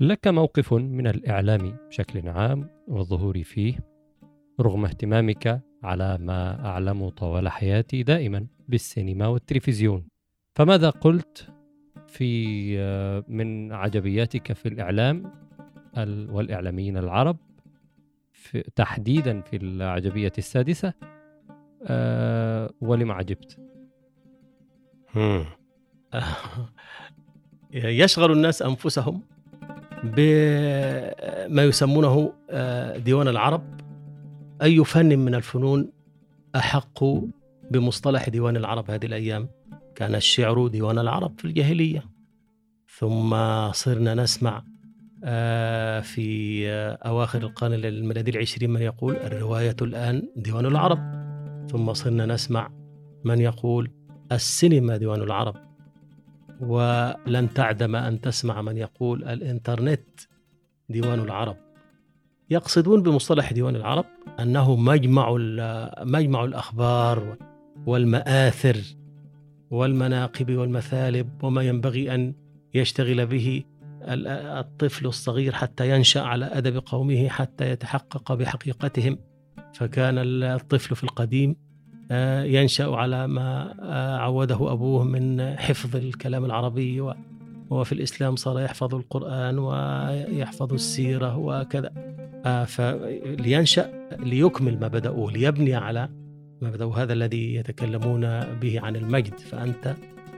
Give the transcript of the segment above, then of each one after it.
لك موقف من الإعلام بشكل عام والظهور فيه رغم اهتمامك على ما أعلم طوال حياتي دائما بالسينما والتلفزيون. فماذا قلت في آه، من عجبياتك في الإعلام والإعلاميين العرب في تحديدا في العجبية السادسة؟ أه ولما عجبت؟ يشغل الناس أنفسهم؟ بما يسمونه آه، ديوان العرب. أي فن من الفنون أحق بمصطلح ديوان العرب هذه الأيام؟ كان الشعر ديوان العرب في الجاهلية. ثم صرنا نسمع آه، في أواخر القرن الميلادي العشرين من يقول الرواية الآن ديوان العرب. ثم صرنا نسمع من يقول السينما ديوان العرب. ولن تعدم أن تسمع من يقول الإنترنت ديوان العرب. يقصدون بمصطلح ديوان العرب أنه مجمع, مجمع الأخبار والمآثر والمناقب والمثالب وما ينبغي أن يشتغل به الطفل الصغير حتى ينشأ على أدب قومه حتى يتحقق بحقيقتهم. فكان الطفل في القديم ينشأ على ما آه، عوده أبوه من حفظ الكلام العربي وفي الإسلام صار يحفظ القرآن ويحفظ السيرة وكذا. آه، فلينشأ ليكمل ما بدأوه ليبني على ما بدأوا هذا الذي يتكلمون به عن المجد. فأنت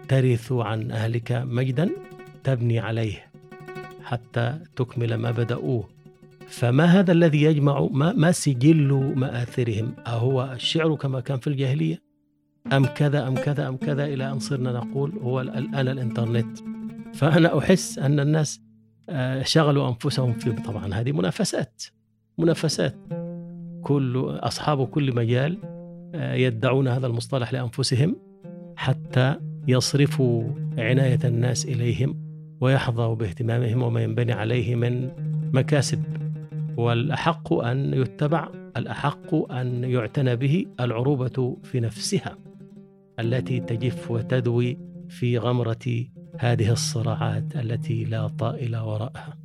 ترث عن أهلك مجدا تبني عليه حتى تكمل ما بدأوه. فما هذا الذي يجمع ما, ما سجل مآثرهم؟ أهو الشعر كما كان في الجاهلية. أم كذا أم كذا أم كذا إلى أن صرنا نقول هو الآن الإنترنت. فأنا أحس أن الناس آه، شغلوا أنفسهم في طبعا هذه منافسات منافسات. كل أصحاب كل مجال آه، يدعون هذا المصطلح لأنفسهم حتى يصرفوا عناية الناس إليهم ويحظوا باهتمامهم وما ينبني عليه من مكاسب. والأحق أن يتبع الأحق أن يعتنى به العروبة في نفسها التي تجف وتدوي في غمرة هذه الصراعات التي لا طائل وراءها.